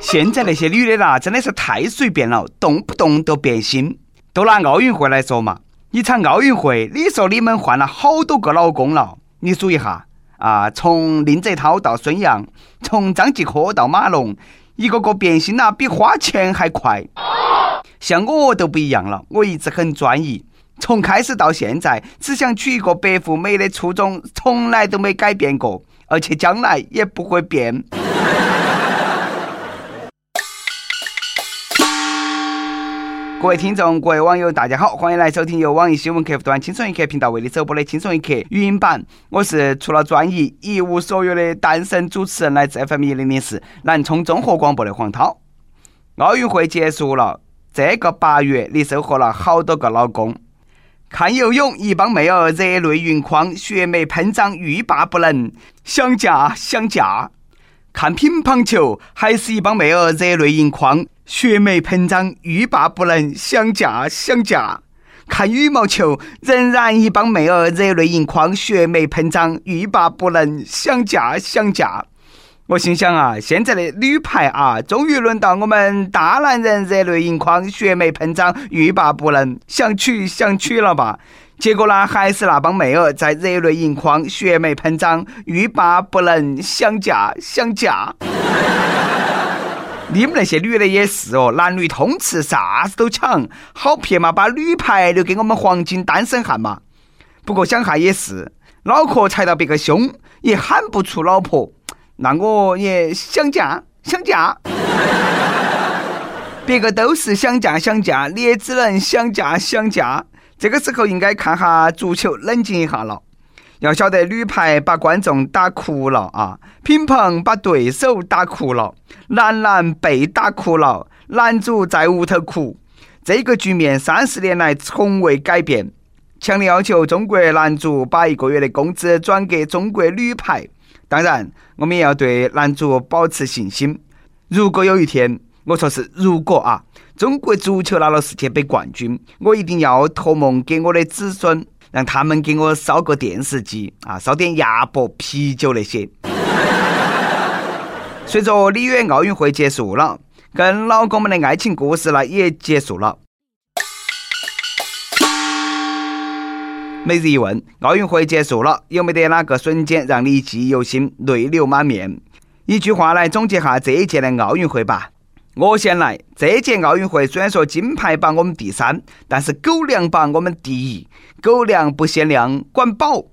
现在那些女的啦，真的是太随便了，动不动都变心。都拿奥运会来说嘛，一场奥运会，你说你们换了好多个老公了，你数一下啊，从宁泽涛到孙杨，从张继科到马龙，一个个变心呐，比花钱还快。像我都不一样了，我一直很专一，从开始到现在，只想娶一个白富美的初衷从来都没改变过，而且将来也不会变。各位听众，各位网友，大家好，欢迎来收听由网易新闻客户端“轻松一刻”频道为你首播的《轻松一刻》语音版。我是除了专一一无所有的单身主持人，来自 FM 一零零四南充综合广播的黄涛。奥运会结束了，这个八月你收获了好多个老公。看游泳，一帮妹儿热泪盈眶，血脉喷张，欲罢不能，想嫁想嫁。看乒乓球，还是一帮妹儿热泪盈眶。血脉喷张，欲罢不能，想嫁想嫁。看羽毛球，仍然一帮妹儿热泪盈眶，血脉喷张，欲罢不能，想嫁想嫁。我心想啊，现在的女排啊，终于轮到我们大男人热泪盈眶、血脉喷张、欲罢不能，想娶想娶了吧？结果呢，还是那帮妹儿在热泪盈眶、血脉喷张、欲罢不能，想嫁想嫁。你们那些女的也是哦，男女通吃，啥子都抢，好撇嘛，把女排留给我们黄金单身汉嘛。不过想下也是，脑壳踩到别个胸，也喊不出老婆，那我也想嫁想嫁。别个都是想嫁想嫁，你也只能想嫁想嫁。这个时候应该看下足球，冷静一下了。要晓得，女排把观众打哭了啊！乒乓把对手打哭了，男篮被打哭了，男足在屋头哭。这个局面三十年来从未改变。强烈要求中国男足把一个月的工资转给中国女排。当然，我们也要对男足保持信心。如果有一天，我说是如果啊，中国足球拿了世界杯冠军，我一定要托梦给我的子孙。让他们给我烧个电视机啊，烧点鸭脖、啤酒那些。随着里约奥运会结束了，跟老公们的爱情故事呢也结束了。每日一问：奥运会结束了，有没得哪个瞬间让你记忆犹新、泪流满面？一句话来总结下这一届的奥运会吧。我先来，这届奥运会虽然说金牌榜我们第三，但是狗粮榜我们第一。狗粮不限量，管饱。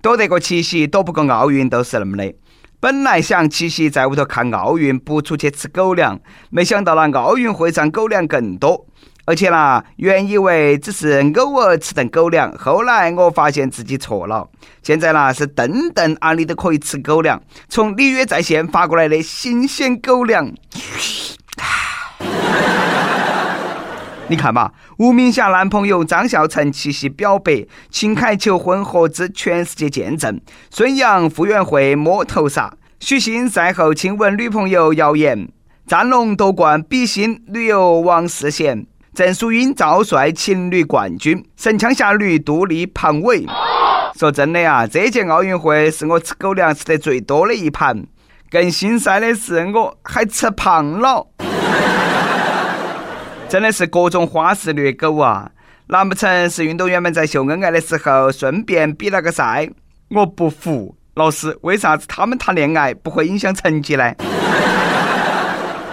躲得过七夕，躲不过奥运，都是那么的。本来想七夕在屋头看奥运，不出去吃狗粮，没想到那，奥运会上狗粮更多。而且呢，原以为只是偶尔吃顿狗粮，后来我发现自己错了。现在呢，是顿顿啊里都可以吃狗粮，从里约在线发过来的新鲜狗粮。你看嘛，吴明霞男朋友张孝成七夕表白，秦凯求婚合资全世界见证，孙杨傅园慧摸头杀，许昕赛后亲吻女朋友谣言，战龙夺冠比心旅游王世贤，郑淑英赵帅情侣冠军，神枪侠侣杜丽庞伟。说真的啊，这届奥运会是我吃狗粮吃得最多的一盘，更心塞的是我还吃胖了。真的是各种花式虐狗啊！难不成是运动员们在秀恩爱的时候顺便比了个赛？我不服，老师，为啥子他们谈恋爱不会影响成绩呢？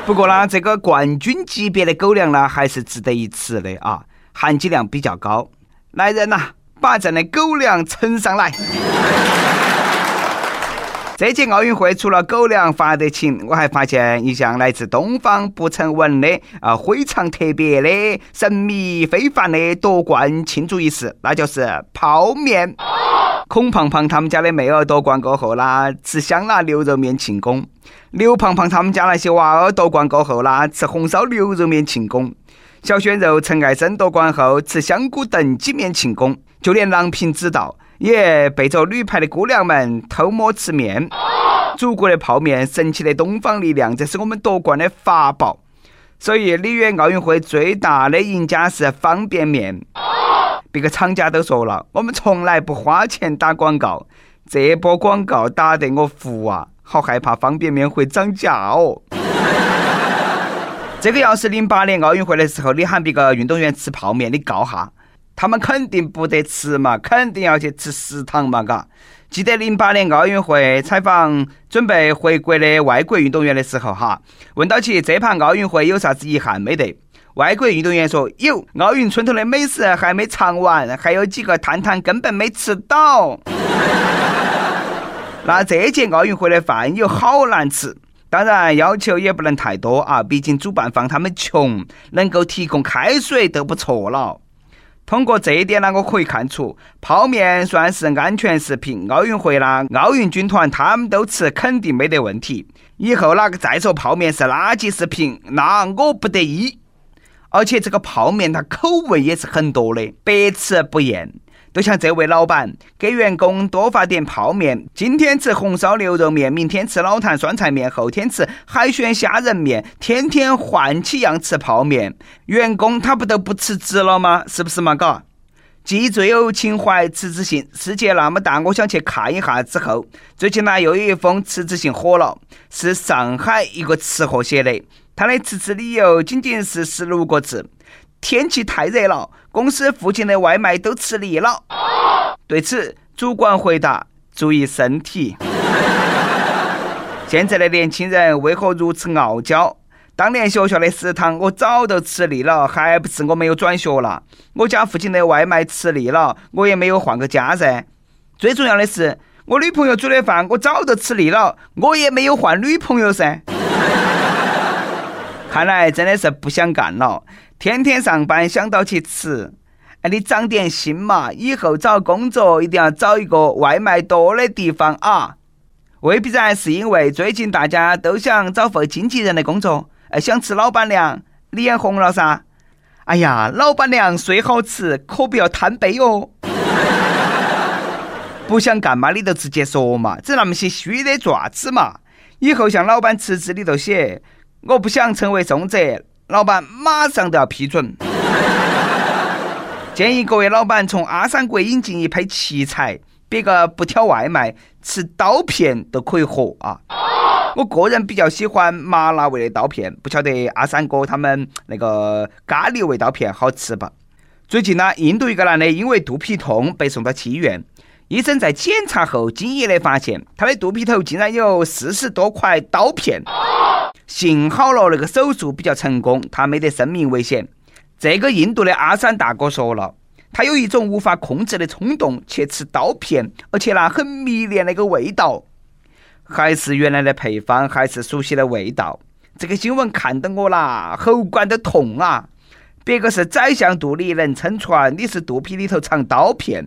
不过呢，这个冠军级别的狗粮呢，还是值得一吃的啊，含金量比较高。来人呐，把咱的狗粮盛上来！这届奥运会除了狗粮发得勤，我还发现一项来自东方不成文的啊非常特别的神秘非凡的夺冠庆祝仪式，那就是泡面。孔胖胖他们家的妹儿夺冠过后啦，吃香辣牛肉面庆功；刘胖胖他们家那些娃儿夺冠过后啦，吃红烧牛肉面庆功；小鲜肉陈艾森夺冠后吃香菇炖鸡面庆功；就连郎平知道。也背着女排的姑娘们偷摸吃面，祖国的泡面，神奇的东方力量，这是我们夺冠的法宝。所以里约奥运会最大的赢家是方便面。别个厂家都说了，我们从来不花钱打广告，这波广告打得我服啊！好害怕方便面会涨价哦。这个要是零八年奥运会的时候，你喊别个运动员吃泡面，你告哈，他们肯定不得吃嘛，肯定要去吃食堂嘛，嘎。记得零八年奥运会采访准备回国的外国运动员的时候，哈，问到起这盘奥运会有啥子遗憾没得？外国运动员说有，奥运村头的美食还没尝完，还有几个探探根本没吃到。那这届奥运会的饭有好难吃，当然要求也不能太多啊，毕竟主办方他们穷，能够提供开水都不错了。通过这一点呢，我可以看出泡面算是安全食品，奥运会啦，奥运军团他们都吃，肯定没得问题。以后哪个再说泡面是垃圾食品，那我不得一。而且这个泡面它口味也是很多的，百吃不厌。就像这位老板给员工多发点泡面，今天吃红烧牛肉面，明天吃老坛酸菜面，后天吃海鲜虾仁面，天天换起样吃泡面，员工他不都不辞职了吗？是不是嘛？嘎，既最有情怀，辞职信，世界那么大，我想去看一下。之后，最近呢又有一封辞职信火了，是上海一个吃货写的，他的辞职理由仅仅是十六个字。天气太热了，公司附近的外卖都吃腻了。对此，主管回答：“注意身体。”现在的年轻人为何如此傲娇？当年学校的食堂我早都吃腻了，还不是我没有转学了？我家附近的外卖吃腻了，我也没有换个家噻。最重要的是，我女朋友煮的饭我早都吃腻了，我也没有换女朋友噻。看来真的是不想干了。天天上班想到去吃，哎，你长点心嘛！以后找工作一定要找一个外卖多的地方啊！未必然是因为最近大家都想找份经纪人的工作，哎，想吃老板娘，你眼红了噻？哎呀，老板娘虽好吃，可不要贪杯哦！不想干嘛，你就直接说嘛，整那么些虚的爪子嘛？以后向老板辞职，你就写，我不想成为宋哲。老板马上都要批准。建议各位老板从阿三国引进一批奇才，别个不挑外卖，吃刀片都可以活啊！我个人比较喜欢麻辣味的刀片，不晓得阿三哥他们那个咖喱味刀片好吃不？最近呢，印度一个男的因为肚皮痛被送到医院，医生在检查后惊异的发现，他的肚皮头竟然有四十多块刀片。幸好了，那个手术比较成功，他没得生命危险。这个印度的阿三大哥说了，他有一种无法控制的冲动去吃刀片，而且呢很迷恋那个味道，还是原来的配方，还是熟悉的味道。这个新闻看得我啦喉管都痛啊！别个是宰相肚里能撑船，你是肚皮里头藏刀片，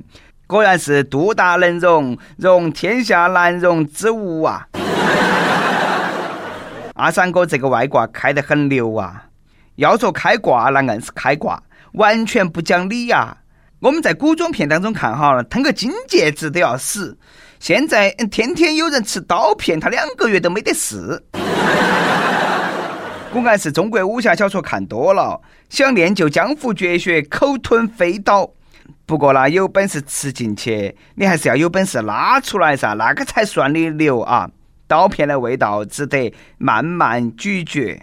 果然是肚大能容，容天下难容之物啊！阿三哥这个外挂开得很牛啊！要说开挂，那硬是开挂，完全不讲理呀！我们在古装片当中看哈，吞个金戒指都要死。现在天天有人吃刀片，他两个月都没得事。果然是中国武侠小说看多了，想练就江湖绝学，口吞飞刀。不过呢，有本事吃进去，你还是要有本事拉出来噻，那个才算你牛啊！刀片的味道只得慢慢咀嚼。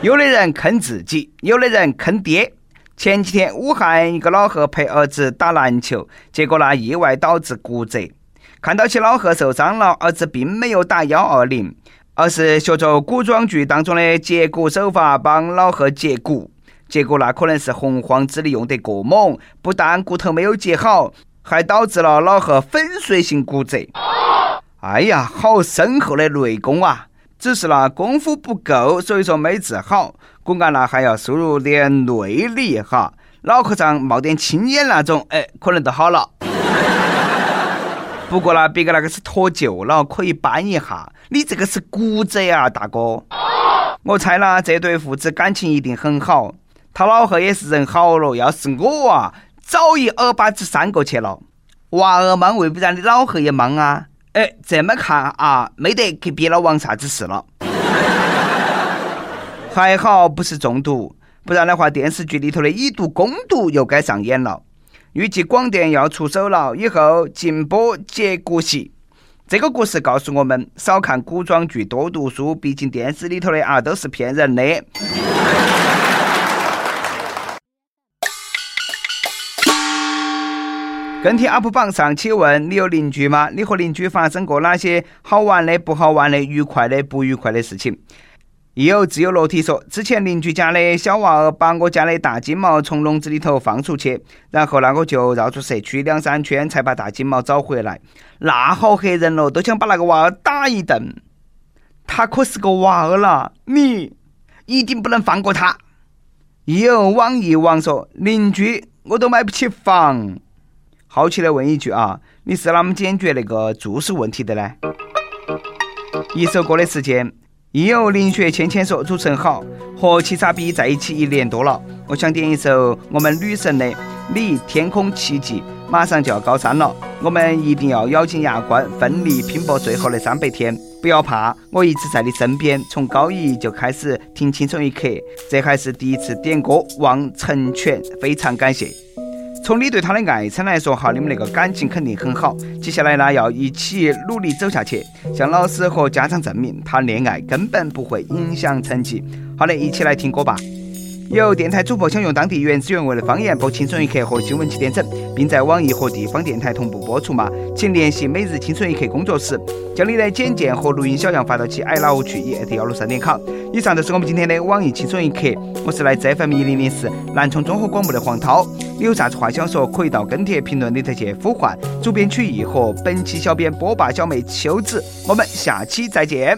有的人坑自己，有的人坑爹。前几天，武汉一个老贺陪儿子打篮球，结果呢意外导致骨折。看到起老贺受伤了，儿子并没有打幺二零，而是学着古装剧当中的截骨手法帮老贺截骨。结果那可能是洪荒之力用得过猛，不但骨头没有接好，还导致了老贺粉碎性骨折。哎呀，好深厚的内功啊！只是那功夫不够，所以说没治好。骨干呢还要输入点内力哈，脑壳上冒点青烟那种，哎，可能都好了。不过呢，别个那个是脱臼了，可以搬一下。你这个是骨折呀，大哥！我猜呢，这对父子感情一定很好。他老贺也是人好了，要是我啊，早一耳巴子扇过去了。娃儿忙，未必让你老贺也忙啊。哎，这么看啊，没得给别老王啥子事了。还好不是中毒，不然的话，电视剧里头的以毒攻毒又该上演了。预计广电要出手了，以后禁播接骨戏。这个故事告诉我们，少看古装剧，多读书。毕竟电视里头的啊都是骗人的。跟帖 UP 榜上，请问你有邻居吗？你和邻居发生过哪些好玩的、不好玩的、愉快的、不愉快的事情？亦有自由落体说，之前邻居家的小娃儿把我家的大金毛从笼子里头放出去，然后那个就绕出社区两三圈才把大金毛找回来，那好吓人咯，都想把那个娃儿打一顿。他可是个娃儿了，你一定不能放过他。亦有网易网说，邻居我都买不起房，好奇的问一句啊，你是啷么解决那个住宿问题的呢？一首歌的时间。亦有林雪芊芊说：“主持人好，和七傻逼在一起一年多了，我想点一首我们女神的《你天空奇迹》。马上就要高三了，我们一定要咬紧牙关，奋力拼搏最后的三百天。不要怕，我一直在你身边。从高一就开始听《青春一刻》，这还是第一次点歌，望成全，非常感谢。”从你对他的爱称来说，哈，你们那个感情肯定很好。接下来呢，要一起努力走下去，向老师和家长证明，他恋爱根本不会影响成绩。好的，一起来听歌吧。有电台主播想用当地原汁原味的方言播《青春一刻》和新闻七点整，并在网易和地方电台同步播出吗？请联系每日青春一刻工作室，将你的简介和录音小样发到其 i love 曲艺幺六三点 com。以上就是我们今天的网易青春一刻，我是来自 FM 一零零四南充综合广播的黄涛。你有啥子话想说，可以到跟帖评论里头去呼唤主编曲艺和本期小编波霸小妹秋子。我们下期再见。